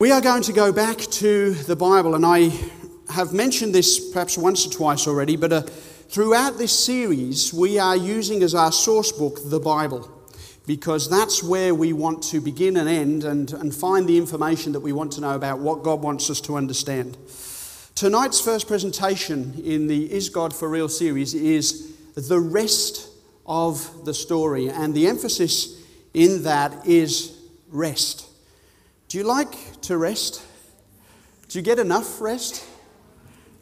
We are going to go back to the Bible, and I have mentioned this perhaps once or twice already, but uh, throughout this series, we are using as our source book the Bible because that's where we want to begin and end and, and find the information that we want to know about what God wants us to understand. Tonight's first presentation in the Is God for Real series is the rest of the story, and the emphasis in that is rest. Do you like to rest? Do you get enough rest?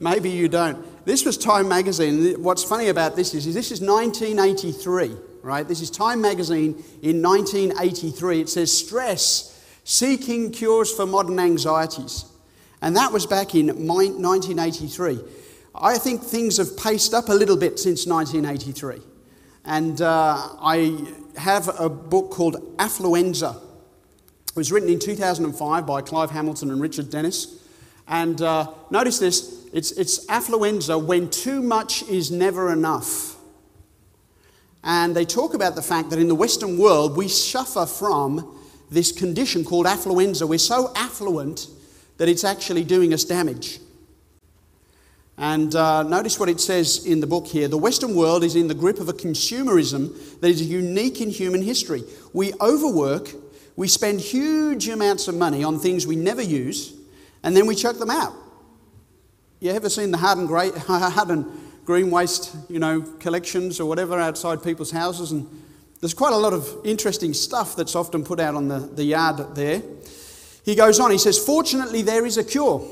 Maybe you don't. This was Time magazine. What's funny about this is, is this is 1983, right? This is Time magazine in 1983. It says stress, seeking cures for modern anxieties. And that was back in 1983. I think things have paced up a little bit since 1983. And uh, I have a book called Affluenza it was written in 2005 by Clive Hamilton and Richard Denniss. And uh, notice this it's, it's affluenza when too much is never enough. And they talk about the fact that in the Western world, we suffer from this condition called affluenza. We're so affluent that it's actually doing us damage. And uh, notice what it says in the book here. The Western world is in the grip of a consumerism that is unique in human history. We overwork we spend huge amounts of money on things we never use, and then we chuck them out. You ever seen the hard and, great, hard and green waste, you know, collections or whatever outside people's houses? And there's quite a lot of interesting stuff that's often put out on the, the yard there. He goes on, he says, Fortunately, there is a cure.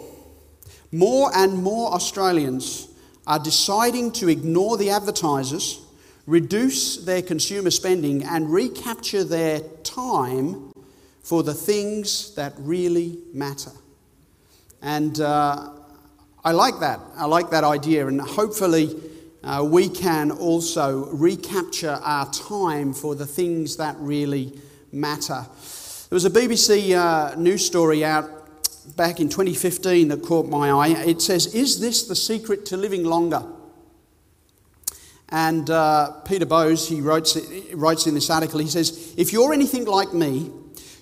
More and more Australians are deciding to ignore the advertisers, reduce their consumer spending, and recapture their time for the things that really matter. And uh, I like that. I like that idea. And hopefully, uh, we can also recapture our time for the things that really matter. There was a BBC uh, news story out back in 2015 that caught my eye. It says, Is this the secret to living longer? And uh, Peter Bowes, he writes, writes in this article, he says, If you're anything like me,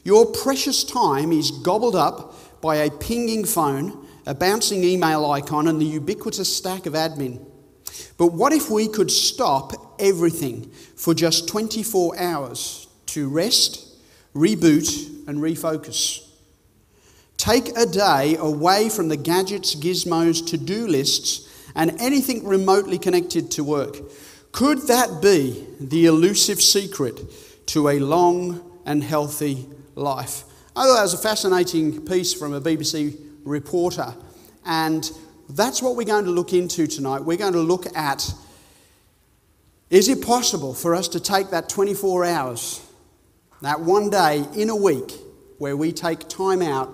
your precious time is gobbled up by a pinging phone, a bouncing email icon, and the ubiquitous stack of admin. But what if we could stop everything for just 24 hours to rest, reboot, and refocus? Take a day away from the gadgets, gizmos, to do lists, and anything remotely connected to work. Could that be the elusive secret to a long and healthy life. I thought that was a fascinating piece from a BBC reporter, and that's what we're going to look into tonight. We're going to look at is it possible for us to take that 24 hours, that one day in a week, where we take time out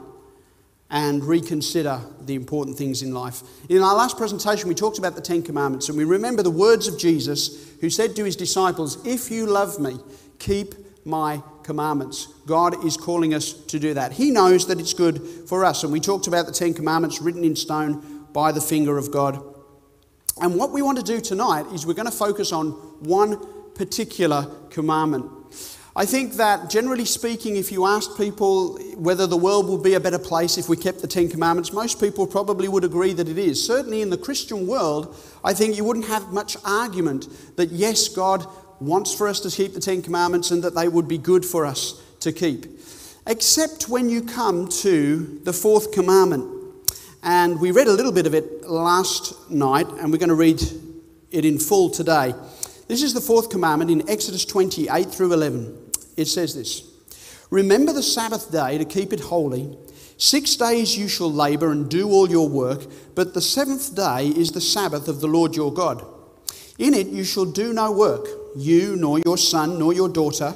and reconsider the important things in life. In our last presentation, we talked about the Ten Commandments, and we remember the words of Jesus, who said to his disciples, If you love me, keep my commandments. God is calling us to do that. He knows that it's good for us. And we talked about the Ten Commandments written in stone by the finger of God. And what we want to do tonight is we're going to focus on one particular commandment. I think that generally speaking, if you asked people whether the world would be a better place if we kept the Ten Commandments, most people probably would agree that it is. Certainly in the Christian world, I think you wouldn't have much argument that yes, God wants for us to keep the Ten Commandments and that they would be good for us to keep. Except when you come to the fourth commandment. And we read a little bit of it last night, and we're going to read it in full today. This is the fourth commandment in Exodus 28 through 11. It says this Remember the Sabbath day to keep it holy. Six days you shall labor and do all your work, but the seventh day is the Sabbath of the Lord your God. In it you shall do no work you, nor your son, nor your daughter,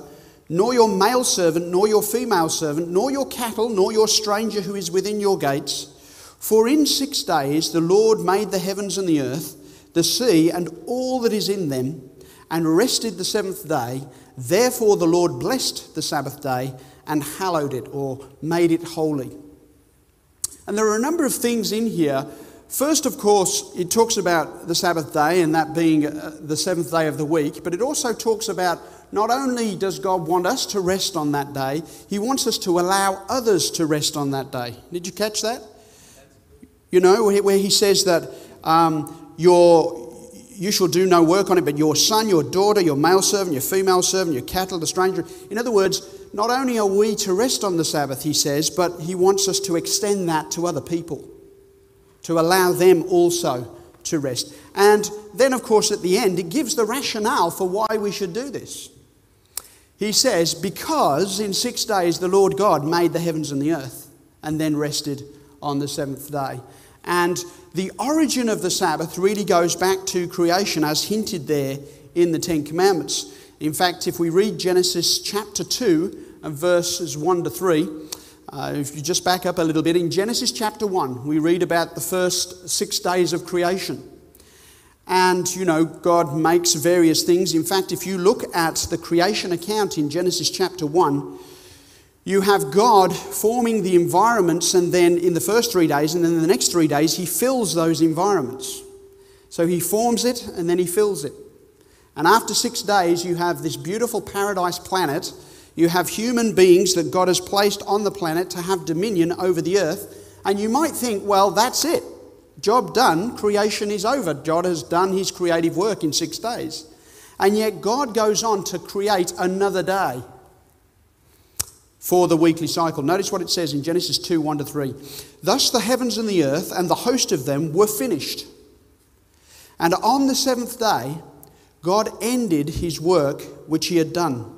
nor your male servant, nor your female servant, nor your cattle, nor your stranger who is within your gates. For in six days the Lord made the heavens and the earth, the sea, and all that is in them, and rested the seventh day. Therefore the Lord blessed the Sabbath day and hallowed it, or made it holy. And there are a number of things in here First, of course, it talks about the Sabbath day and that being uh, the seventh day of the week, but it also talks about not only does God want us to rest on that day, He wants us to allow others to rest on that day. Did you catch that? You know, where He says that um, your, you shall do no work on it, but your son, your daughter, your male servant, your female servant, your cattle, the stranger. In other words, not only are we to rest on the Sabbath, he says, but he wants us to extend that to other people, to allow them also to rest. And then, of course, at the end, it gives the rationale for why we should do this. He says, Because in six days the Lord God made the heavens and the earth, and then rested on the seventh day. And the origin of the Sabbath really goes back to creation, as hinted there in the Ten Commandments. In fact, if we read Genesis chapter 2 and verses 1 to 3, uh, if you just back up a little bit, in Genesis chapter 1, we read about the first six days of creation. And, you know, God makes various things. In fact, if you look at the creation account in Genesis chapter 1, you have God forming the environments, and then in the first three days, and then the next three days, He fills those environments. So He forms it, and then He fills it. And after six days, you have this beautiful paradise planet. You have human beings that God has placed on the planet to have dominion over the earth. And you might think, well, that's it. Job done, creation is over. God has done his creative work in six days. And yet, God goes on to create another day for the weekly cycle. Notice what it says in Genesis 2 1 to 3. Thus the heavens and the earth and the host of them were finished. And on the seventh day, God ended his work which he had done.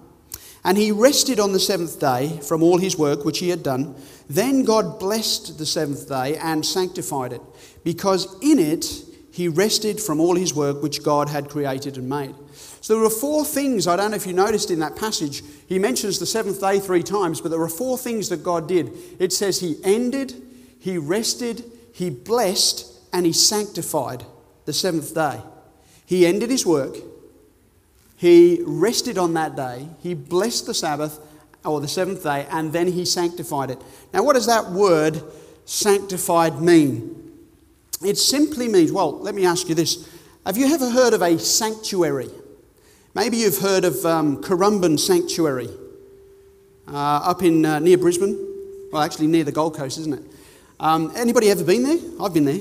And he rested on the seventh day from all his work which he had done. Then God blessed the seventh day and sanctified it, because in it he rested from all his work which God had created and made. So there are four things, I don't know if you noticed in that passage, he mentions the seventh day three times, but there are four things that God did. It says he ended, he rested, he blessed, and he sanctified the seventh day. He ended his work, he rested on that day, he blessed the Sabbath or the seventh day, and then he sanctified it. Now, what does that word sanctified mean? It simply means, well, let me ask you this. Have you ever heard of a sanctuary? Maybe you've heard of um, Sanctuary uh, up in uh, near Brisbane. Well, actually, near the Gold Coast, isn't it? Um, anybody ever been there? I've been there.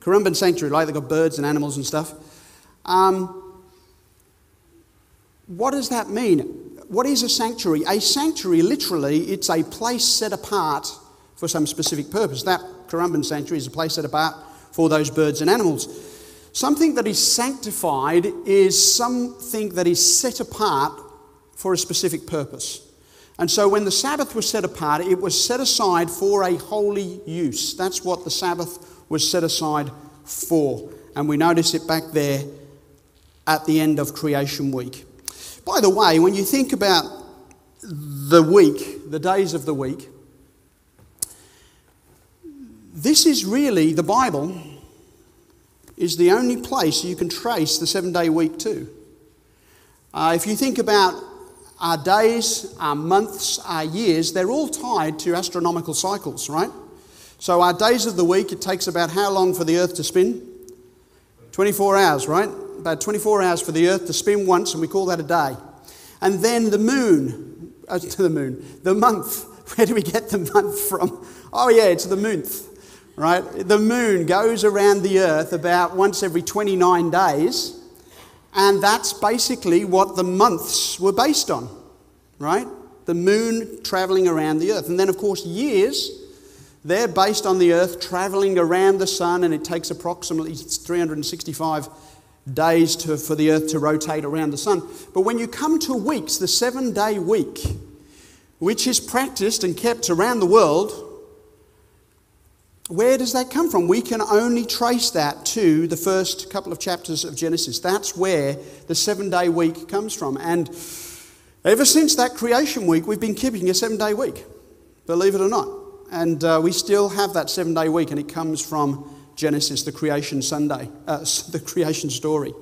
Currumbin Sanctuary, like they've got birds and animals and stuff. Um, what does that mean? What is a sanctuary? A sanctuary, literally, it's a place set apart for some specific purpose. That Currumbin Sanctuary is a place set apart for those birds and animals. Something that is sanctified is something that is set apart for a specific purpose. And so when the Sabbath was set apart, it was set aside for a holy use. That's what the Sabbath was set aside for. And we notice it back there at the end of creation week. By the way, when you think about the week, the days of the week, this is really the Bible is the only place you can trace the seven day week to. Uh, if you think about our days, our months, our years, they're all tied to astronomical cycles, right? So, our days of the week, it takes about how long for the earth to spin? 24 hours, right? About 24 hours for the earth to spin once, and we call that a day. And then the moon, uh, the moon, the month. Where do we get the month from? Oh, yeah, it's the month, right? The moon goes around the earth about once every 29 days, and that's basically what the months were based on, right? The moon traveling around the earth. And then, of course, years, they're based on the earth traveling around the sun, and it takes approximately 365 days to, for the earth to rotate around the sun. But when you come to weeks, the seven day week, which is practiced and kept around the world, where does that come from? We can only trace that to the first couple of chapters of Genesis. That's where the seven day week comes from. And ever since that creation week, we've been keeping a seven day week, believe it or not. And uh, we still have that seven day week, and it comes from Genesis, the creation Sunday, uh, the creation story.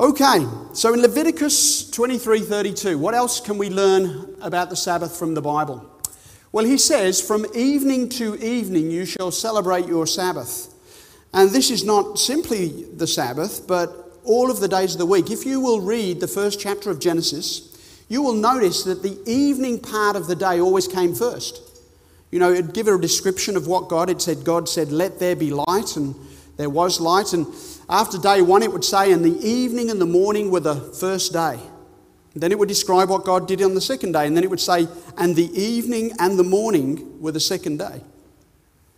Okay, so in Leviticus 23:32, what else can we learn about the Sabbath from the Bible? Well, he says, "From evening to evening you shall celebrate your Sabbath." And this is not simply the Sabbath, but all of the days of the week, if you will read the first chapter of Genesis, you will notice that the evening part of the day always came first. You know, it'd give a description of what God had said. God said, Let there be light, and there was light. And after day one, it would say, And the evening and the morning were the first day. And then it would describe what God did on the second day. And then it would say, And the evening and the morning were the second day.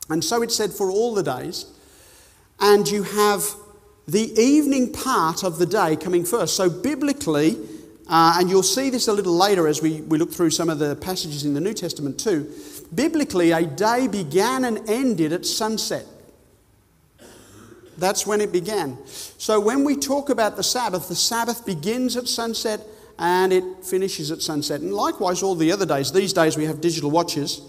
And so it said for all the days. And you have the evening part of the day coming first. So biblically, uh, and you'll see this a little later as we, we look through some of the passages in the New Testament too. Biblically, a day began and ended at sunset. That's when it began. So when we talk about the Sabbath, the Sabbath begins at sunset and it finishes at sunset. And likewise, all the other days. These days we have digital watches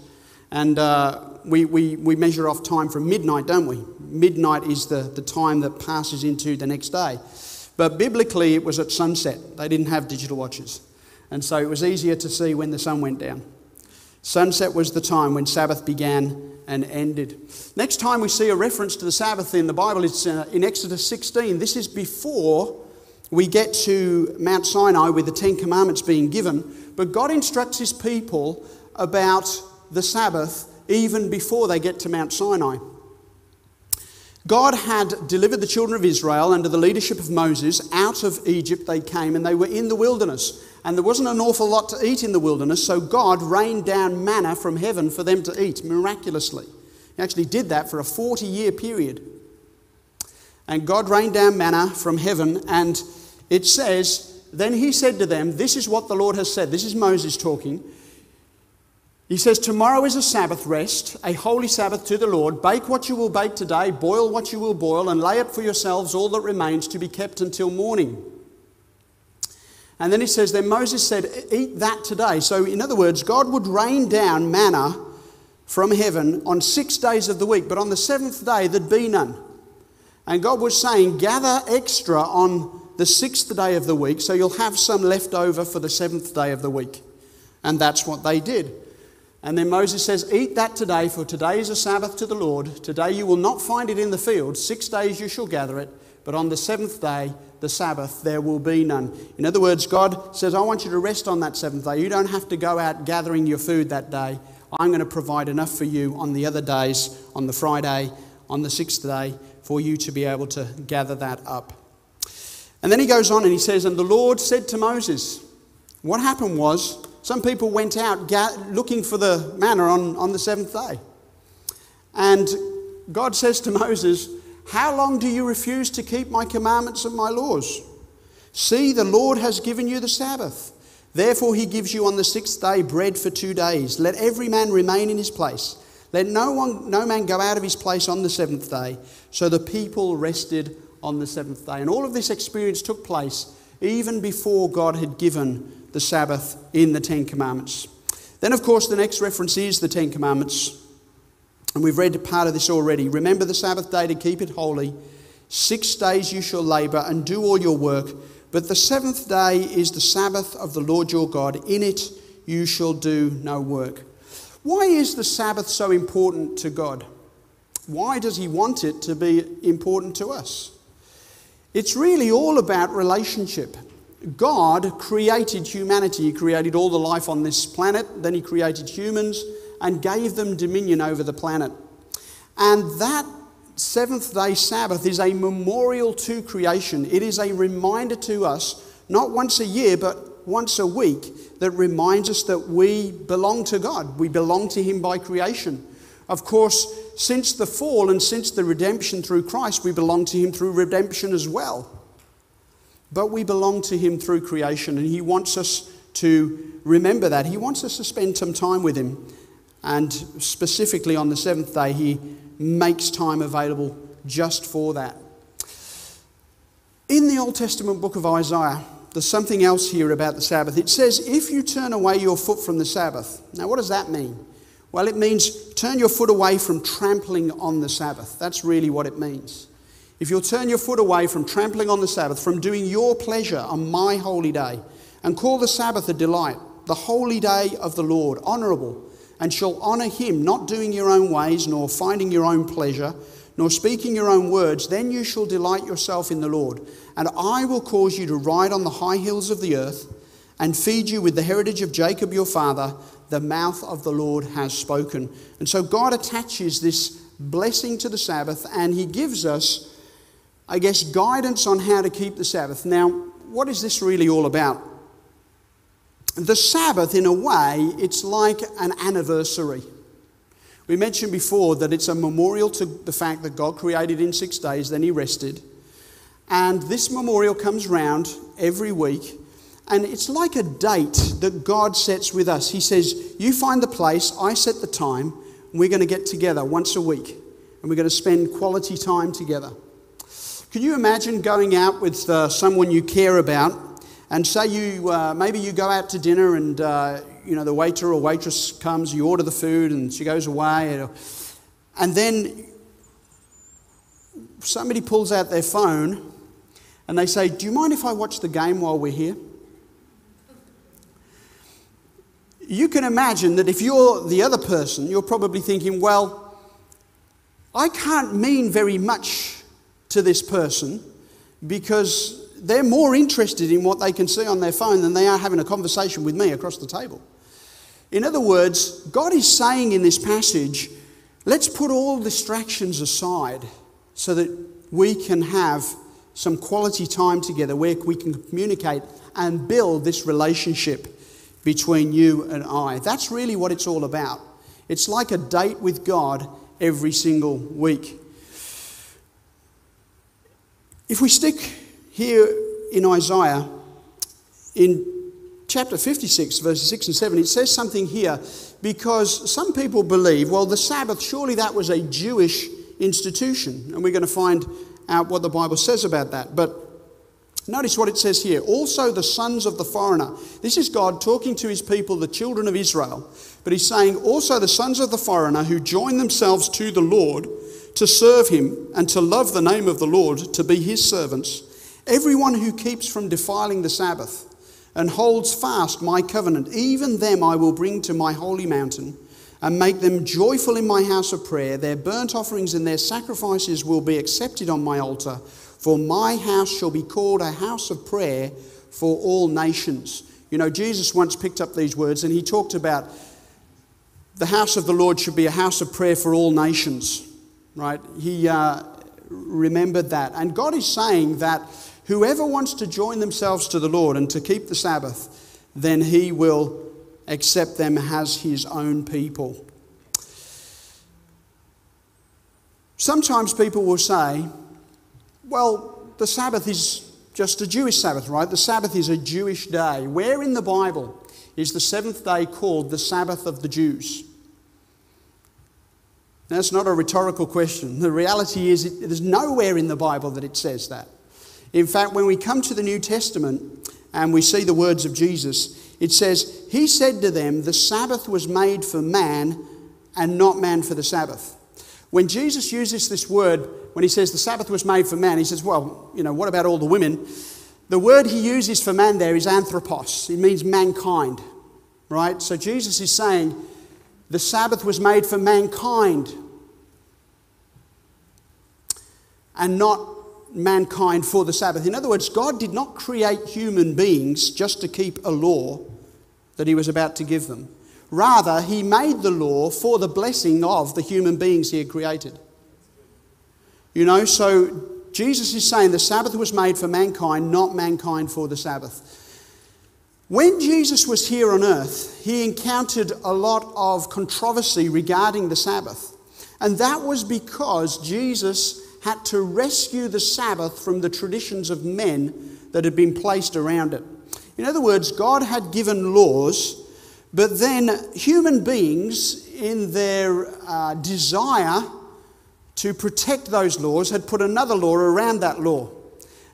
and uh, we, we, we measure off time from midnight, don't we? Midnight is the, the time that passes into the next day. But biblically, it was at sunset. They didn't have digital watches. And so it was easier to see when the sun went down. Sunset was the time when Sabbath began and ended. Next time we see a reference to the Sabbath in the Bible, it's uh, in Exodus 16. This is before we get to Mount Sinai with the Ten Commandments being given. But God instructs his people about the Sabbath even before they get to Mount Sinai. God had delivered the children of Israel under the leadership of Moses out of Egypt. They came and they were in the wilderness. And there wasn't an awful lot to eat in the wilderness, so God rained down manna from heaven for them to eat miraculously. He actually did that for a 40 year period. And God rained down manna from heaven, and it says, Then he said to them, This is what the Lord has said. This is Moses talking. He says, Tomorrow is a Sabbath rest, a holy Sabbath to the Lord. Bake what you will bake today, boil what you will boil, and lay it for yourselves all that remains to be kept until morning. And then he says, Then Moses said, Eat that today. So, in other words, God would rain down manna from heaven on six days of the week, but on the seventh day there'd be none. And God was saying, Gather extra on the sixth day of the week, so you'll have some left over for the seventh day of the week. And that's what they did. And then Moses says, Eat that today, for today is a Sabbath to the Lord. Today you will not find it in the field. Six days you shall gather it, but on the seventh day, the Sabbath, there will be none. In other words, God says, I want you to rest on that seventh day. You don't have to go out gathering your food that day. I'm going to provide enough for you on the other days, on the Friday, on the sixth day, for you to be able to gather that up. And then he goes on and he says, And the Lord said to Moses, What happened was, some people went out looking for the manna on, on the seventh day. And God says to Moses, How long do you refuse to keep my commandments and my laws? See, the Lord has given you the Sabbath. Therefore, he gives you on the sixth day bread for two days. Let every man remain in his place. Let no, one, no man go out of his place on the seventh day. So the people rested on the seventh day. And all of this experience took place even before God had given the Sabbath in the Ten Commandments. Then, of course, the next reference is the Ten Commandments. And we've read part of this already. Remember the Sabbath day to keep it holy. Six days you shall labor and do all your work. But the seventh day is the Sabbath of the Lord your God. In it you shall do no work. Why is the Sabbath so important to God? Why does He want it to be important to us? It's really all about relationship. God created humanity. He created all the life on this planet, then He created humans and gave them dominion over the planet. And that seventh day Sabbath is a memorial to creation. It is a reminder to us, not once a year, but once a week, that reminds us that we belong to God. We belong to Him by creation. Of course, since the fall and since the redemption through Christ, we belong to Him through redemption as well. But we belong to Him through creation, and He wants us to remember that. He wants us to spend some time with Him. And specifically on the seventh day, He makes time available just for that. In the Old Testament book of Isaiah, there's something else here about the Sabbath. It says, If you turn away your foot from the Sabbath. Now, what does that mean? Well, it means turn your foot away from trampling on the Sabbath. That's really what it means. If you'll turn your foot away from trampling on the Sabbath, from doing your pleasure on my holy day, and call the Sabbath a delight, the holy day of the Lord, honourable, and shall honour him, not doing your own ways, nor finding your own pleasure, nor speaking your own words, then you shall delight yourself in the Lord. And I will cause you to ride on the high hills of the earth and feed you with the heritage of Jacob your father. The mouth of the Lord has spoken. And so God attaches this blessing to the Sabbath and he gives us, I guess, guidance on how to keep the Sabbath. Now, what is this really all about? The Sabbath, in a way, it's like an anniversary. We mentioned before that it's a memorial to the fact that God created in six days, then he rested. And this memorial comes round every week. And it's like a date that God sets with us. He says, You find the place, I set the time, and we're going to get together once a week. And we're going to spend quality time together. Can you imagine going out with uh, someone you care about and say you uh, maybe you go out to dinner and uh, you know, the waiter or waitress comes, you order the food, and she goes away. And then somebody pulls out their phone and they say, Do you mind if I watch the game while we're here? You can imagine that if you're the other person, you're probably thinking, Well, I can't mean very much to this person because they're more interested in what they can see on their phone than they are having a conversation with me across the table. In other words, God is saying in this passage, let's put all distractions aside so that we can have some quality time together where we can communicate and build this relationship between you and I. That's really what it's all about. It's like a date with God every single week. If we stick here in Isaiah, in chapter 56, verses 6 and 7, it says something here because some people believe, well, the Sabbath, surely that was a Jewish institution. And we're going to find out what the Bible says about that. But notice what it says here. Also, the sons of the foreigner. This is God talking to his people, the children of Israel. But he's saying, also the sons of the foreigner who join themselves to the Lord to serve him and to love the name of the Lord, to be his servants. Everyone who keeps from defiling the Sabbath and holds fast my covenant, even them I will bring to my holy mountain and make them joyful in my house of prayer. Their burnt offerings and their sacrifices will be accepted on my altar, for my house shall be called a house of prayer for all nations. You know, Jesus once picked up these words and he talked about the house of the Lord should be a house of prayer for all nations, right? He uh, remembered that. And God is saying that Whoever wants to join themselves to the Lord and to keep the Sabbath, then he will accept them as his own people. Sometimes people will say, well, the Sabbath is just a Jewish Sabbath, right? The Sabbath is a Jewish day. Where in the Bible is the seventh day called the Sabbath of the Jews? That's not a rhetorical question. The reality is, it, there's nowhere in the Bible that it says that. In fact, when we come to the New Testament and we see the words of Jesus, it says, He said to them, The Sabbath was made for man and not man for the Sabbath. When Jesus uses this word, when he says the Sabbath was made for man, he says, Well, you know, what about all the women? The word he uses for man there is anthropos, it means mankind, right? So Jesus is saying, The Sabbath was made for mankind and not mankind for the Sabbath. In other words, God did not create human beings just to keep a law that He was about to give them. Rather, He made the law for the blessing of the human beings He had created. You know, so Jesus is saying the Sabbath was made for mankind, not mankind for the Sabbath. When Jesus was here on earth, he encountered a lot of controversy regarding the Sabbath. And that was because Jesus had to rescue the Sabbath from the traditions of men that had been placed around it. In other words, God had given laws, but then human beings, in their uh, desire to protect those laws, had put another law around that law.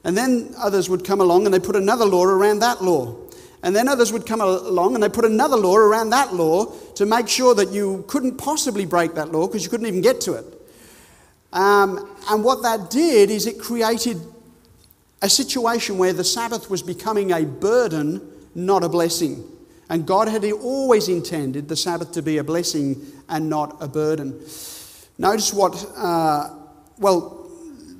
And then others would come along and they put another law around that law. And then others would come along and they put another law around that law to make sure that you couldn't possibly break that law because you couldn't even get to it. Um, and what that did is it created a situation where the Sabbath was becoming a burden, not a blessing. And God had always intended the Sabbath to be a blessing and not a burden. Notice what uh, well,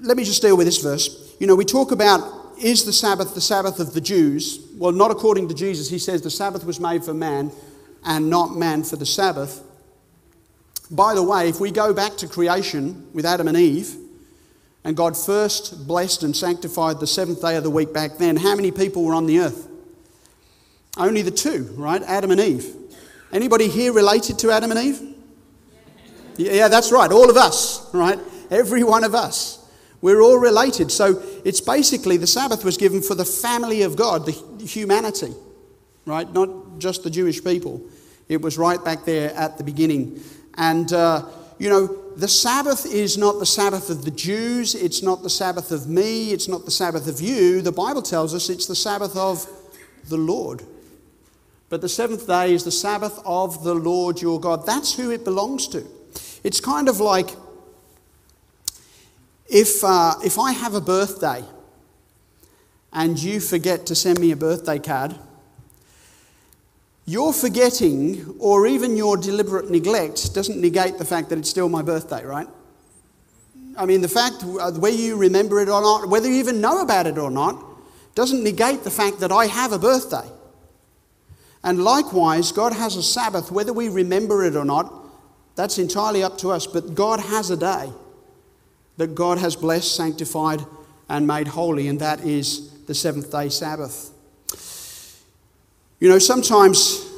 let me just deal with this verse. You know, we talk about is the Sabbath the Sabbath of the Jews? Well, not according to Jesus. He says the Sabbath was made for man and not man for the Sabbath. By the way, if we go back to creation with Adam and Eve, and God first blessed and sanctified the seventh day of the week back then, how many people were on the earth? Only the two, right? Adam and Eve. Anybody here related to Adam and Eve? Yeah, that's right. All of us, right? Every one of us. We're all related. So it's basically the Sabbath was given for the family of God, the humanity, right? Not just the Jewish people. It was right back there at the beginning. And, uh, you know, the Sabbath is not the Sabbath of the Jews. It's not the Sabbath of me. It's not the Sabbath of you. The Bible tells us it's the Sabbath of the Lord. But the seventh day is the Sabbath of the Lord your God. That's who it belongs to. It's kind of like if, uh, if I have a birthday and you forget to send me a birthday card, your forgetting or even your deliberate neglect doesn't negate the fact that it's still my birthday, right? I mean, the fact uh, whether you remember it or not, whether you even know about it or not, doesn't negate the fact that I have a birthday. And likewise, God has a Sabbath, whether we remember it or not, that's entirely up to us. But God has a day that God has blessed, sanctified, and made holy, and that is the seventh day Sabbath. You know, sometimes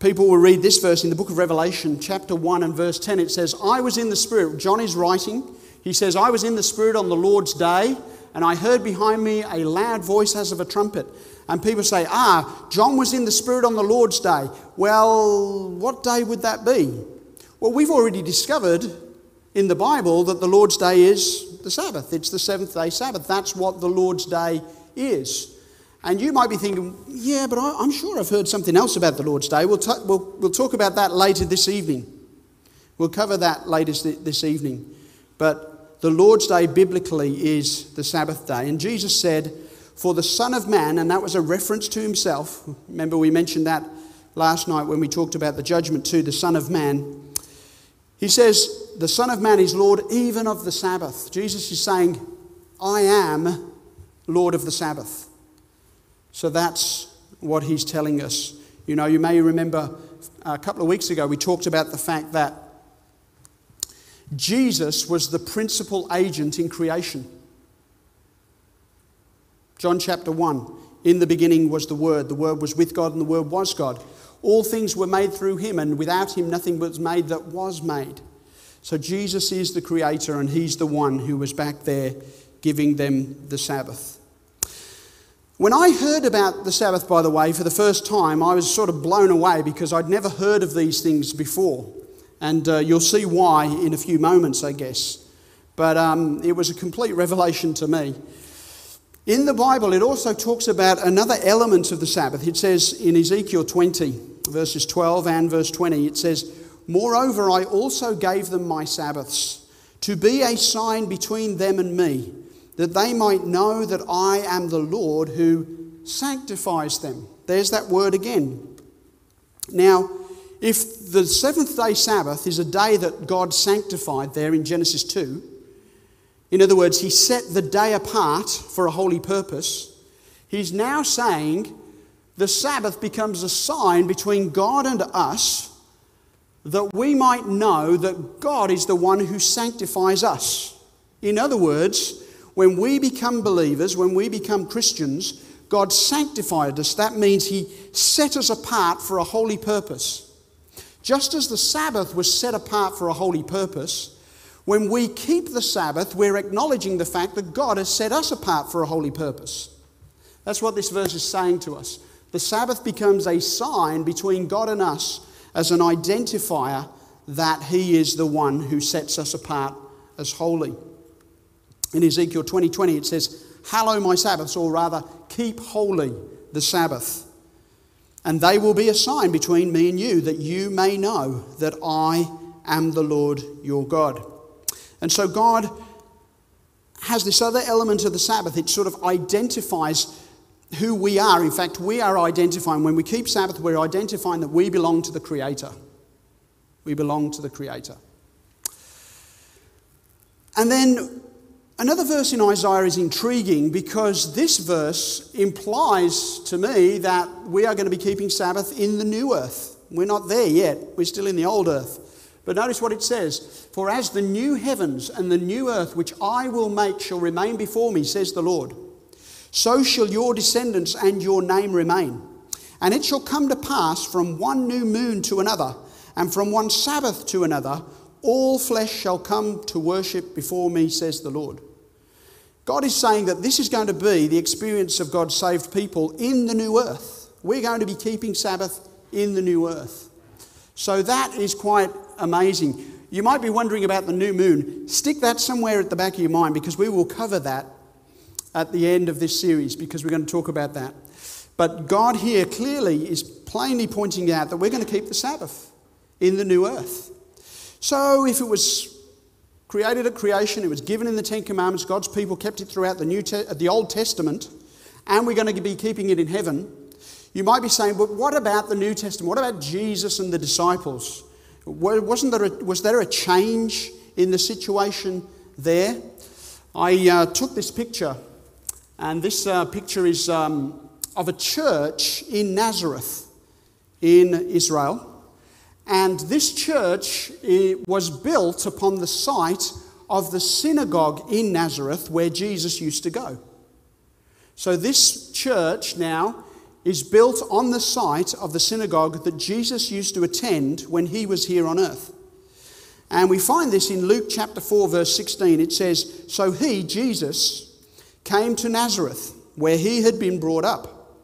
people will read this verse in the book of Revelation, chapter 1 and verse 10. It says, I was in the Spirit. John is writing. He says, I was in the Spirit on the Lord's day, and I heard behind me a loud voice as of a trumpet. And people say, Ah, John was in the Spirit on the Lord's day. Well, what day would that be? Well, we've already discovered in the Bible that the Lord's Day is the Sabbath. It's the seventh day Sabbath. That's what the Lord's Day is. And you might be thinking, yeah, but I, am sure I've heard something else about the Lord's Day. We'll, t- we'll, we'll talk about that later this evening. We'll cover that later this evening. But the Lord's Day biblically is the Sabbath day. And Jesus said, For the Son of Man, and that was a reference to himself. Remember, we mentioned that last night when we talked about the judgment to the Son of Man. He says, The Son of Man is Lord even of the Sabbath. Jesus is saying, I am Lord of the Sabbath. So that's what he's telling us. You know, you may remember uh, a couple of weeks ago we talked about the fact that Jesus was the principal agent in creation. John chapter 1 In the beginning was the Word, the Word was with God, and the Word was God. All things were made through him, and without him, nothing was made that was made. So Jesus is the creator, and he's the one who was back there giving them the Sabbath. When I heard about the Sabbath, by the way, for the first time, I was sort of blown away because I'd never heard of these things before. And uh, you'll see why in a few moments, I guess. But um, it was a complete revelation to me. In the Bible, it also talks about another element of the Sabbath. It says in Ezekiel 20, verses 12 and verse 20, it says, Moreover, I also gave them my Sabbaths to be a sign between them and me, that they might know that I am the Lord who sanctifies them. There's that word again. Now, if the seventh day Sabbath is a day that God sanctified there in Genesis 2, in other words, he set the day apart for a holy purpose. He's now saying the Sabbath becomes a sign between God and us that we might know that God is the one who sanctifies us. In other words, when we become believers, when we become Christians, God sanctified us. That means He set us apart for a holy purpose. Just as the Sabbath was set apart for a holy purpose, when we keep the Sabbath, we're acknowledging the fact that God has set us apart for a holy purpose. That's what this verse is saying to us. The Sabbath becomes a sign between God and us as an identifier that He is the one who sets us apart as holy. In Ezekiel 20 20, it says, Hallow my Sabbaths, or rather, keep holy the Sabbath. And they will be a sign between me and you, that you may know that I am the Lord your God. And so God has this other element of the Sabbath. It sort of identifies who we are. In fact, we are identifying, when we keep Sabbath, we're identifying that we belong to the Creator. We belong to the Creator. And then Another verse in Isaiah is intriguing because this verse implies to me that we are going to be keeping Sabbath in the new earth. We're not there yet, we're still in the old earth. But notice what it says For as the new heavens and the new earth which I will make shall remain before me, says the Lord, so shall your descendants and your name remain. And it shall come to pass from one new moon to another, and from one Sabbath to another, all flesh shall come to worship before me, says the Lord. God is saying that this is going to be the experience of God's saved people in the new earth. We're going to be keeping Sabbath in the new earth. So that is quite amazing. You might be wondering about the new moon. Stick that somewhere at the back of your mind because we will cover that at the end of this series because we're going to talk about that. But God here clearly is plainly pointing out that we're going to keep the Sabbath in the new earth. So if it was created at creation, it was given in the Ten Commandments, God's people kept it throughout the, New Te- the Old Testament, and we're going to be keeping it in heaven, you might be saying, but what about the New Testament? What about Jesus and the disciples? Wasn't there a, was there a change in the situation there? I uh, took this picture, and this uh, picture is um, of a church in Nazareth in Israel. And this church eh, was built upon the site of the synagogue in Nazareth where Jesus used to go. So, this church now is built on the site of the synagogue that Jesus used to attend when he was here on earth. And we find this in Luke chapter 4, verse 16. It says, So he, Jesus, came to Nazareth, where he had been brought up.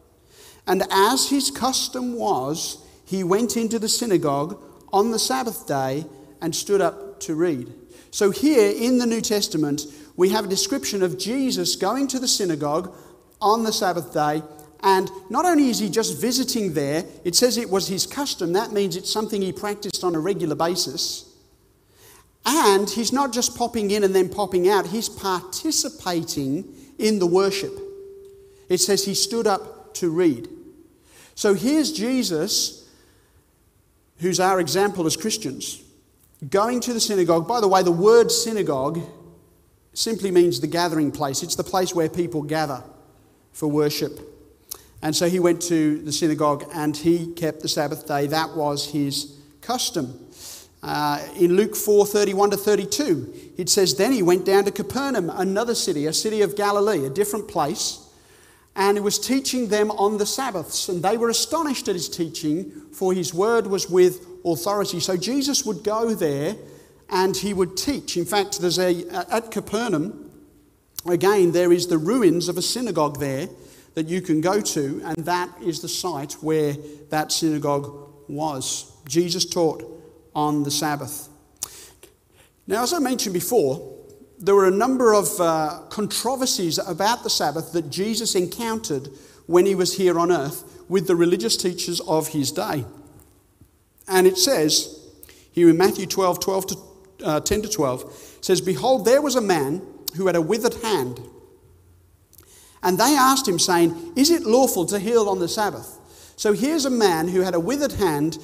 And as his custom was, he went into the synagogue on the Sabbath day and stood up to read. So, here in the New Testament, we have a description of Jesus going to the synagogue on the Sabbath day. And not only is he just visiting there, it says it was his custom. That means it's something he practiced on a regular basis. And he's not just popping in and then popping out, he's participating in the worship. It says he stood up to read. So here's Jesus who's our example as Christians, going to the synagogue. By the way, the word synagogue simply means the gathering place, it's the place where people gather for worship. And so he went to the synagogue and he kept the Sabbath day. That was his custom. Uh, in Luke 4 31 to 32, it says, Then he went down to Capernaum, another city, a city of Galilee, a different place and he was teaching them on the Sabbaths. And they were astonished at his teaching, for his word was with authority. So Jesus would go there and he would teach. In fact, there's a, at Capernaum, again, there is the ruins of a synagogue there that you can go to, and that is the site where that synagogue was. Jesus taught on the Sabbath. Now, as I mentioned before, there were a number of uh, controversies about the Sabbath that Jesus encountered when he was here on earth with the religious teachers of his day. And it says here in Matthew 12, 12 to, uh, 10 to 12, says, Behold, there was a man who had a withered hand. And they asked him, saying, Is it lawful to heal on the Sabbath? So here's a man who had a withered hand.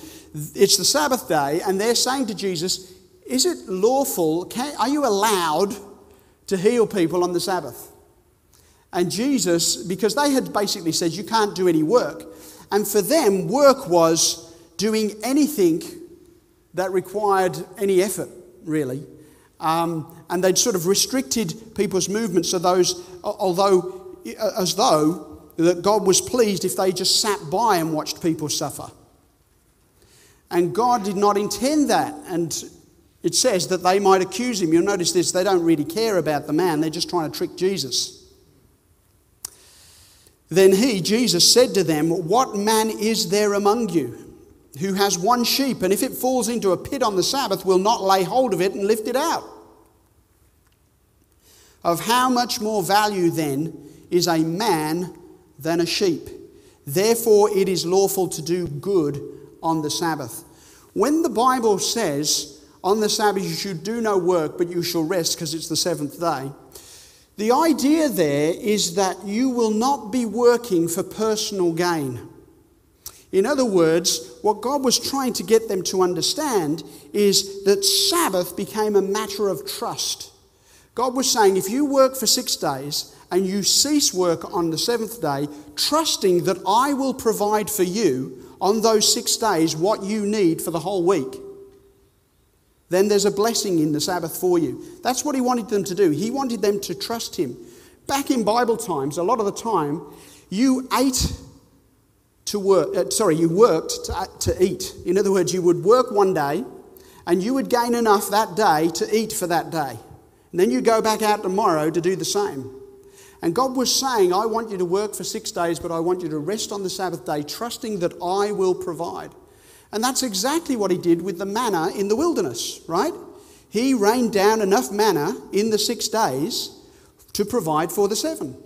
It's the Sabbath day, and they're saying to Jesus, is it lawful? Can, are you allowed to heal people on the Sabbath? And Jesus, because they had basically said, you can't do any work. And for them, work was doing anything that required any effort, really. Um, and they'd sort of restricted people's movements so those, although, as though that God was pleased if they just sat by and watched people suffer. And God did not intend that. And it says that they might accuse him. You'll notice this, they don't really care about the man, they're just trying to trick Jesus. Then he, Jesus, said to them, What man is there among you who has one sheep, and if it falls into a pit on the Sabbath, will not lay hold of it and lift it out? Of how much more value then is a man than a sheep? Therefore, it is lawful to do good on the Sabbath. When the Bible says on the Sabbath you should do no work, but you shall rest because it's the seventh day. The idea there is that you will not be working for personal gain. In other words, what God was trying to get them to understand is that Sabbath became a matter of trust. God was saying, if you work for six days and you cease work on the seventh day, trusting that I will provide for you on those six days what you need for the whole week, then there's a blessing in the Sabbath for you. That's what he wanted them to do. He wanted them to trust him. Back in Bible times, a lot of the time, you ate to work, uh, sorry, you worked to, uh, to eat. In other words, you would work one day and you would gain enough that day to eat for that day. And then you go back out tomorrow to do the same. And God was saying, I want you to work for six days, but I want you to rest on the Sabbath day, trusting that I will provide. And that's exactly what he did with the manna in the wilderness, right? He rained down enough manna in the six days to provide for the seven.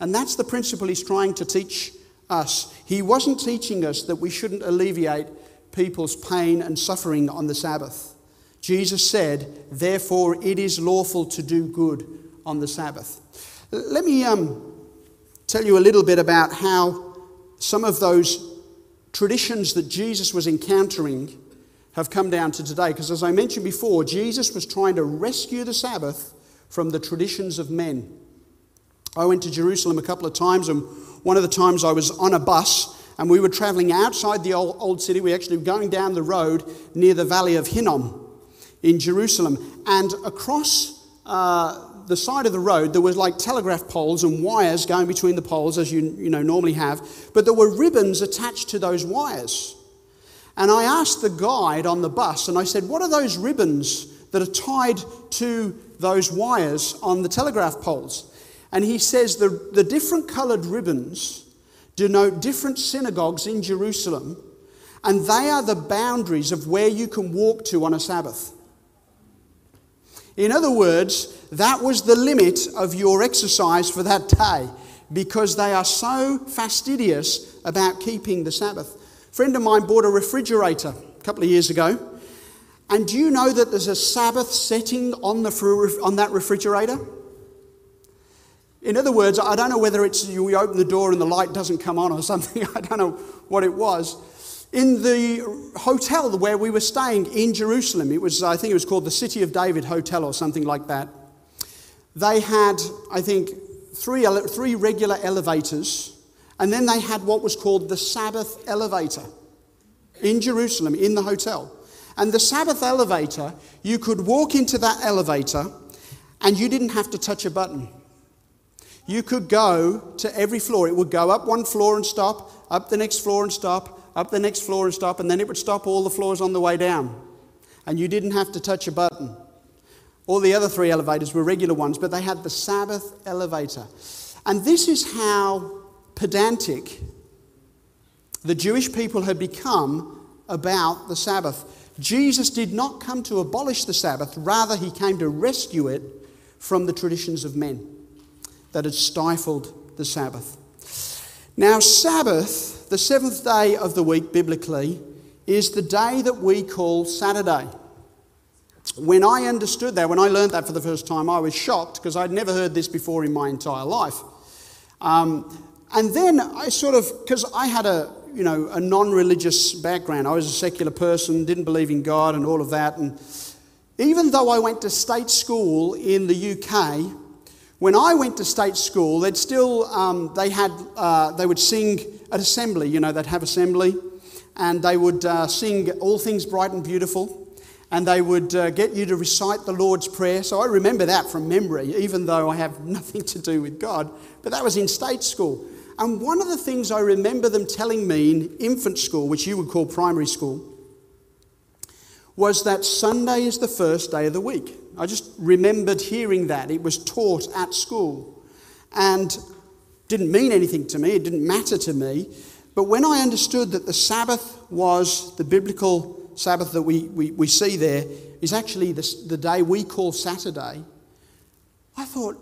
And that's the principle he's trying to teach us. He wasn't teaching us that we shouldn't alleviate people's pain and suffering on the Sabbath. Jesus said, Therefore, it is lawful to do good on the Sabbath. Let me um, tell you a little bit about how some of those traditions that Jesus was encountering have come down to today. Because as I mentioned before, Jesus was trying to rescue the Sabbath from the traditions of men. I went to Jerusalem a couple of times, and one of the times I was on a bus and we were traveling outside the old, old city. We actually were going down the road near the valley of Hinnom in Jerusalem. And across uh, the side of the road, there was like telegraph poles and wires going between the poles, as you, you know, normally have. But there were ribbons attached to those wires. And I asked the guide on the bus, and I said, What are those ribbons that are tied to those wires on the telegraph poles? And he says the, the different coloured ribbons denote different synagogues in Jerusalem, and they are the boundaries of where you can walk to on a Sabbath. In other words, that was the limit of your exercise for that day because they are so fastidious about keeping the Sabbath. A friend of mine bought a refrigerator a couple of years ago. And do you know that there's a Sabbath setting on, the, on that refrigerator? In other words, I don't know whether it's you open the door and the light doesn't come on or something. I don't know what it was. In the hotel where we were staying in Jerusalem, it was, I think it was called the City of David Hotel or something like that. They had, I think, three, three regular elevators, and then they had what was called the Sabbath elevator in Jerusalem, in the hotel. And the Sabbath elevator, you could walk into that elevator and you didn't have to touch a button. You could go to every floor. It would go up one floor and stop, up the next floor and stop, up the next floor and stop, and then it would stop all the floors on the way down. And you didn't have to touch a button. All the other three elevators were regular ones, but they had the Sabbath elevator. And this is how pedantic the Jewish people had become about the Sabbath. Jesus did not come to abolish the Sabbath, rather, he came to rescue it from the traditions of men that had stifled the Sabbath. Now, Sabbath, the seventh day of the week biblically, is the day that we call Saturday. When I understood that, when I learned that for the first time, I was shocked because I'd never heard this before in my entire life. Um, and then I sort of, because I had a, you know, a non-religious background. I was a secular person, didn't believe in God and all of that. And even though I went to state school in the UK, when I went to state school, they'd still, um, they had, uh, they would sing at assembly, you know, they'd have assembly, and they would uh, sing All Things Bright and Beautiful, and they would uh, get you to recite the Lord's Prayer. So I remember that from memory, even though I have nothing to do with God, but that was in state school. And one of the things I remember them telling me in infant school, which you would call primary school, was that Sunday is the first day of the week. I just remembered hearing that. It was taught at school and didn't mean anything to me, it didn't matter to me. But when I understood that the Sabbath was the biblical Sabbath that we, we, we see there, is actually the, the day we call Saturday, I thought,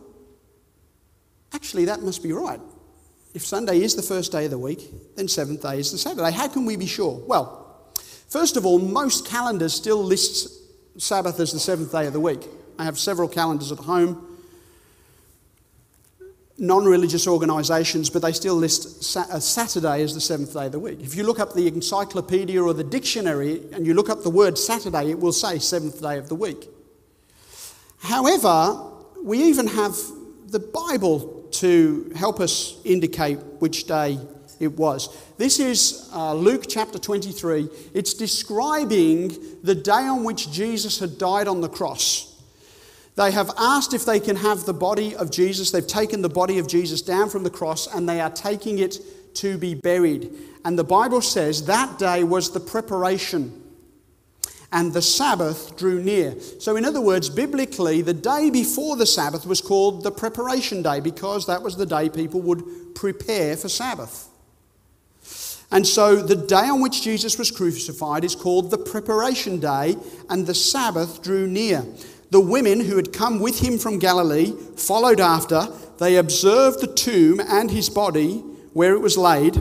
actually, that must be right. If Sunday is the first day of the week, then seventh day is the Saturday. How can we be sure? Well, first of all, most calendars still list Sabbath as the seventh day of the week. I have several calendars at home, non religious organisations, but they still list Saturday as the seventh day of the week. If you look up the encyclopedia or the dictionary and you look up the word Saturday, it will say seventh day of the week. However, we even have the Bible to help us indicate which day it was. This is uh, Luke chapter 23. It's describing the day on which Jesus had died on the cross. They have asked if they can have the body of Jesus. They've taken the body of Jesus down from the cross and they are taking it to be buried. And the Bible says that day was the preparation and the Sabbath drew near. So, in other words, biblically, the day before the Sabbath was called the preparation day because that was the day people would prepare for Sabbath. And so, the day on which Jesus was crucified is called the preparation day, and the Sabbath drew near. The women who had come with him from Galilee followed after. They observed the tomb and his body where it was laid.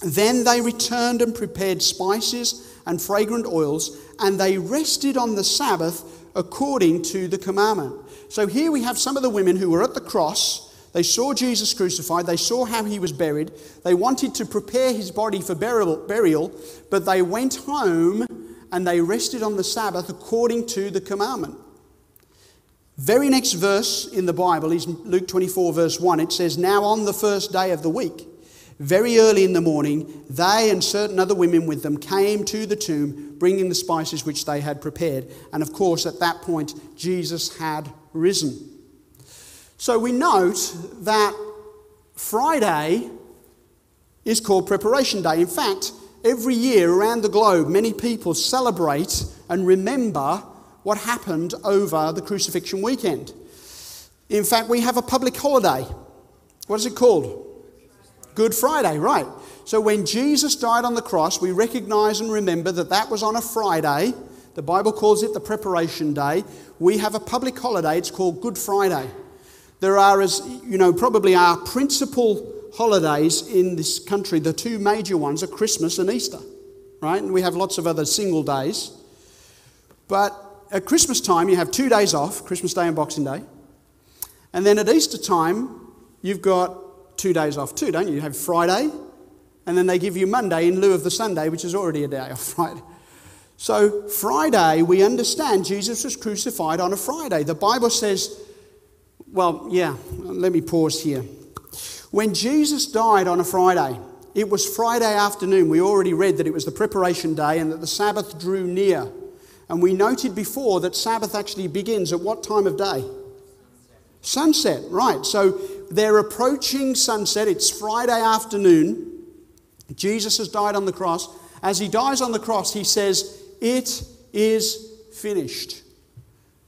Then they returned and prepared spices and fragrant oils, and they rested on the Sabbath according to the commandment. So here we have some of the women who were at the cross. They saw Jesus crucified, they saw how he was buried, they wanted to prepare his body for burial, but they went home and they rested on the Sabbath according to the commandment. Very next verse in the Bible is Luke 24, verse 1. It says, Now on the first day of the week, very early in the morning, they and certain other women with them came to the tomb, bringing the spices which they had prepared. And of course, at that point, Jesus had risen. So we note that Friday is called Preparation Day. In fact, every year around the globe, many people celebrate and remember what happened over the crucifixion weekend. In fact, we have a public holiday. What is it called? Good Friday, right. So when Jesus died on the cross, we recognize and remember that that was on a Friday. The Bible calls it the preparation day. We have a public holiday, it's called Good Friday. There are, as you know, probably our principal holidays in this country, the two major ones are Christmas and Easter, right? And we have lots of other single days. But at Christmas time, you have two days off Christmas Day and Boxing Day. And then at Easter time, you've got two days off too, don't you? You have Friday, and then they give you Monday in lieu of the Sunday, which is already a day off, right? So, Friday, we understand Jesus was crucified on a Friday. The Bible says, well, yeah, let me pause here. When Jesus died on a Friday, it was Friday afternoon. We already read that it was the preparation day and that the Sabbath drew near. And we noted before that Sabbath actually begins at what time of day? Sunset, right. So they're approaching sunset. It's Friday afternoon. Jesus has died on the cross. As he dies on the cross, he says, It is finished.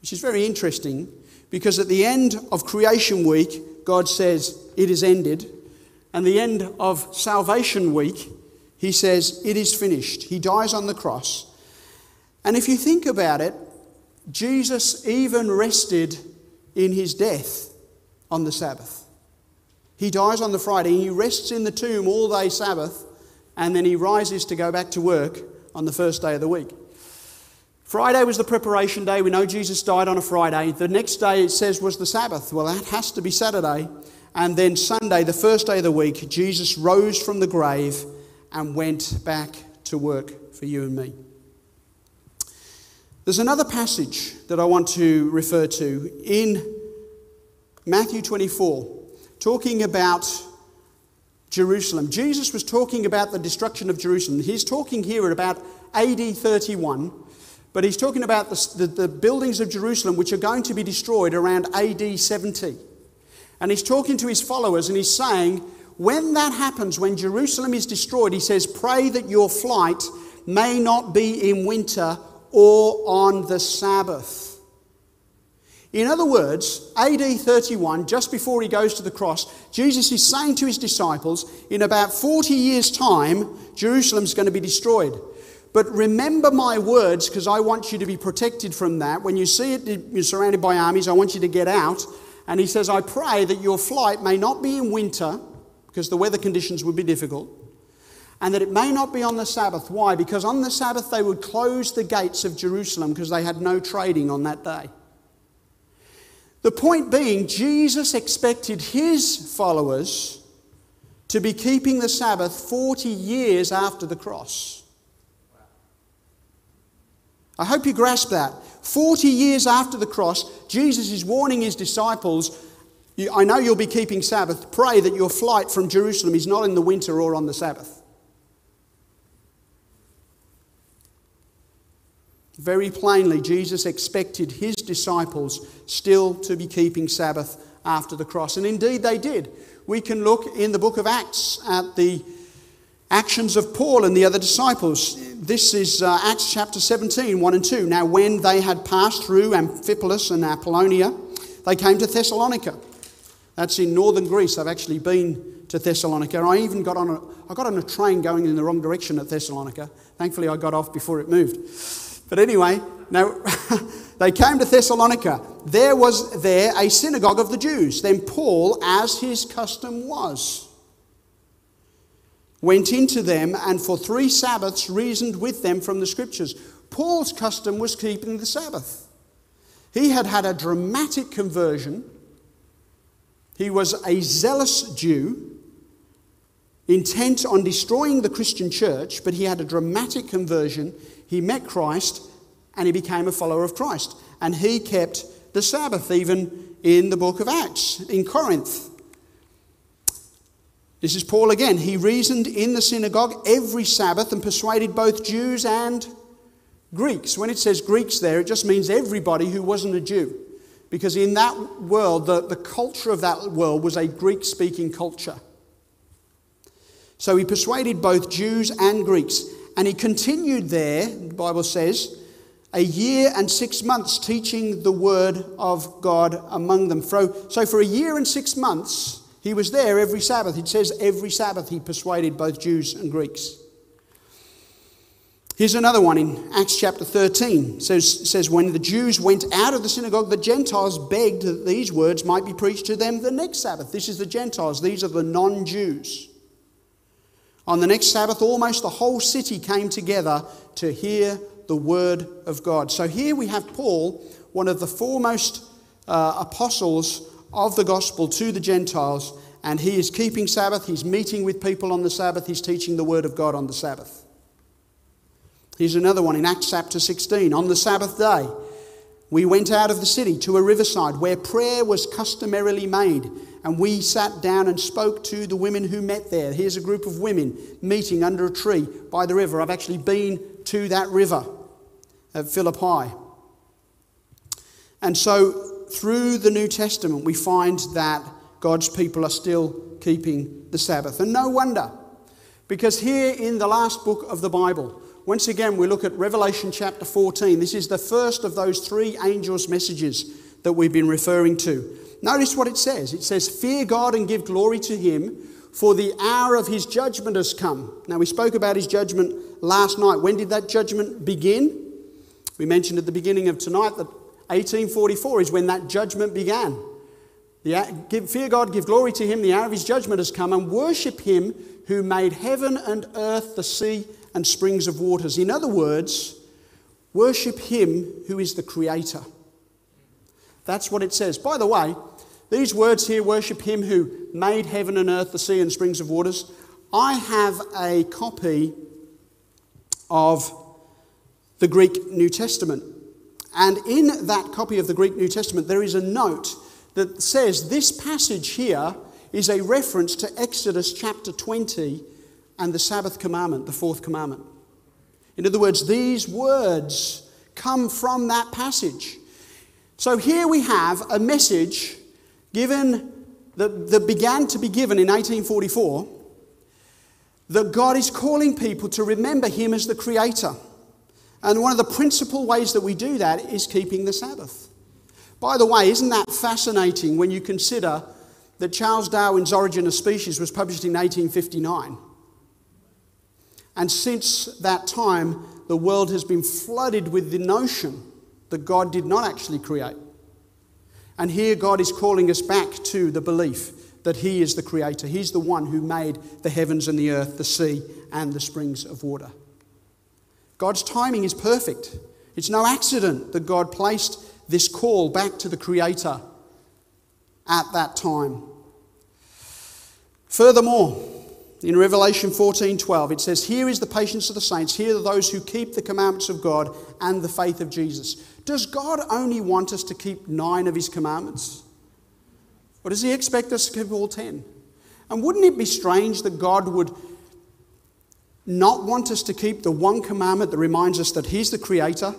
Which is very interesting because at the end of creation week, God says, It is ended. And the end of salvation week, he says, It is finished. He dies on the cross. And if you think about it, Jesus even rested in his death on the Sabbath. He dies on the Friday, he rests in the tomb all day Sabbath, and then he rises to go back to work on the first day of the week. Friday was the preparation day. We know Jesus died on a Friday. The next day, it says, was the Sabbath. Well, that has to be Saturday. And then Sunday, the first day of the week, Jesus rose from the grave and went back to work for you and me. There's another passage that I want to refer to in Matthew 24, talking about Jerusalem. Jesus was talking about the destruction of Jerusalem. He's talking here at about AD 31, but he's talking about the, the, the buildings of Jerusalem which are going to be destroyed around AD 70. And he's talking to his followers and he's saying, when that happens, when Jerusalem is destroyed, he says, pray that your flight may not be in winter or on the Sabbath. In other words, AD 31, just before he goes to the cross, Jesus is saying to his disciples, in about 40 years' time, Jerusalem's going to be destroyed. But remember my words because I want you to be protected from that. When you see it, you're surrounded by armies, I want you to get out. And he says, I pray that your flight may not be in winter because the weather conditions would be difficult and that it may not be on the Sabbath. Why? Because on the Sabbath they would close the gates of Jerusalem because they had no trading on that day. The point being, Jesus expected his followers to be keeping the Sabbath 40 years after the cross. I hope you grasp that. 40 years after the cross, Jesus is warning his disciples I know you'll be keeping Sabbath. Pray that your flight from Jerusalem is not in the winter or on the Sabbath. Very plainly, Jesus expected his disciples still to be keeping Sabbath after the cross. And indeed, they did. We can look in the book of Acts at the actions of Paul and the other disciples. This is uh, Acts chapter 17, 1 and 2. Now, when they had passed through Amphipolis and Apollonia, they came to Thessalonica. That's in northern Greece. I've actually been to Thessalonica. I even got on a, I got on a train going in the wrong direction at Thessalonica. Thankfully, I got off before it moved. But anyway, now they came to Thessalonica. There was there a synagogue of the Jews. Then Paul, as his custom was, went into them and for three Sabbaths reasoned with them from the scriptures. Paul's custom was keeping the Sabbath. He had had a dramatic conversion. He was a zealous Jew, intent on destroying the Christian church, but he had a dramatic conversion. He met Christ and he became a follower of Christ. And he kept the Sabbath, even in the book of Acts in Corinth. This is Paul again. He reasoned in the synagogue every Sabbath and persuaded both Jews and Greeks. When it says Greeks there, it just means everybody who wasn't a Jew. Because in that world, the, the culture of that world was a Greek speaking culture. So he persuaded both Jews and Greeks. And he continued there, the Bible says, a year and six months teaching the word of God among them. So for a year and six months, he was there every Sabbath. It says every Sabbath he persuaded both Jews and Greeks. Here's another one in Acts chapter 13. It says, says, When the Jews went out of the synagogue, the Gentiles begged that these words might be preached to them the next Sabbath. This is the Gentiles, these are the non Jews. On the next Sabbath, almost the whole city came together to hear the word of God. So here we have Paul, one of the foremost uh, apostles of the gospel to the Gentiles, and he is keeping Sabbath, he's meeting with people on the Sabbath, he's teaching the word of God on the Sabbath. Here's another one in Acts chapter 16. On the Sabbath day, we went out of the city to a riverside where prayer was customarily made, and we sat down and spoke to the women who met there. Here's a group of women meeting under a tree by the river. I've actually been to that river at Philippi. And so through the New Testament, we find that God's people are still keeping the Sabbath. And no wonder, because here in the last book of the Bible, once again, we look at Revelation chapter 14. This is the first of those three angels' messages that we've been referring to. Notice what it says it says, Fear God and give glory to Him, for the hour of His judgment has come. Now, we spoke about His judgment last night. When did that judgment begin? We mentioned at the beginning of tonight that 1844 is when that judgment began. The, fear God, give glory to Him, the hour of His judgment has come, and worship Him who made heaven and earth, the sea, and springs of waters. In other words, worship Him who is the Creator. That's what it says. By the way, these words here worship Him who made heaven and earth, the sea, and springs of waters. I have a copy of the Greek New Testament. And in that copy of the Greek New Testament, there is a note that says this passage here is a reference to Exodus chapter 20 and the Sabbath commandment, the fourth commandment. In other words, these words come from that passage. So here we have a message given that, that began to be given in 1844 that God is calling people to remember Him as the Creator. And one of the principal ways that we do that is keeping the Sabbath. By the way, isn't that fascinating when you consider that Charles Darwin's Origin of Species was published in 1859? And since that time, the world has been flooded with the notion that God did not actually create. And here God is calling us back to the belief that He is the creator. He's the one who made the heavens and the earth, the sea, and the springs of water. God's timing is perfect. It's no accident that God placed this call back to the Creator at that time. Furthermore, In Revelation 14:12 it says, "Here is the patience of the saints, here are those who keep the commandments of God and the faith of Jesus." Does God only want us to keep 9 of his commandments? Or does he expect us to keep all 10? And wouldn't it be strange that God would not want us to keep the one commandment that reminds us that he's the creator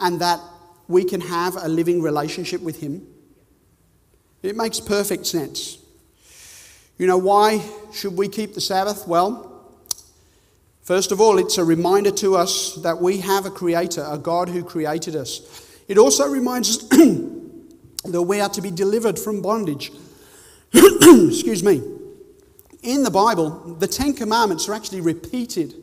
and that we can have a living relationship with him? It makes perfect sense. You know, why should we keep the Sabbath? Well, first of all, it's a reminder to us that we have a creator, a God who created us. It also reminds us that we are to be delivered from bondage. Excuse me. In the Bible, the Ten Commandments are actually repeated.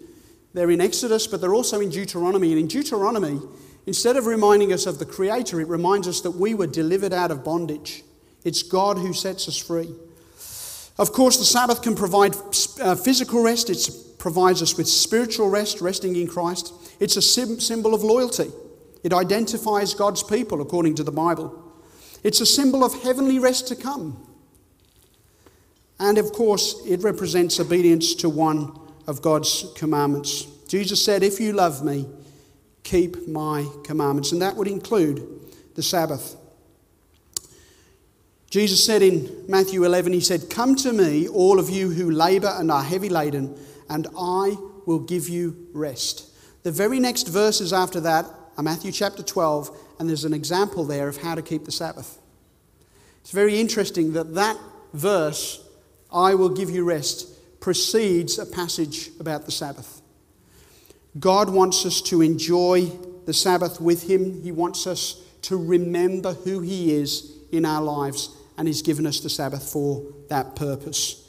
They're in Exodus, but they're also in Deuteronomy. And in Deuteronomy, instead of reminding us of the Creator, it reminds us that we were delivered out of bondage. It's God who sets us free. Of course, the Sabbath can provide uh, physical rest, it provides us with spiritual rest, resting in Christ. It's a symbol of loyalty. It identifies God's people according to the Bible. It's a symbol of heavenly rest to come. And of course, it represents obedience to one of God's commandments. Jesus said, If you love me, keep my commandments. And that would include the Sabbath. Jesus said in Matthew 11, He said, Come to me, all of you who labor and are heavy laden, and I will give you rest. The very next verses after that are Matthew chapter 12, and there's an example there of how to keep the Sabbath. It's very interesting that that verse, I will give you rest, precedes a passage about the Sabbath. God wants us to enjoy the Sabbath with Him. He wants us to remember who He is in our lives and He's given us the Sabbath for that purpose.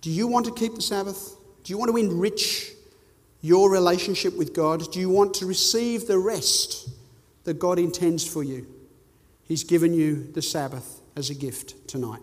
Do you want to keep the Sabbath? Do you want to enrich your relationship with God? Do you want to receive the rest that God intends for you? He's given you the Sabbath as a gift tonight.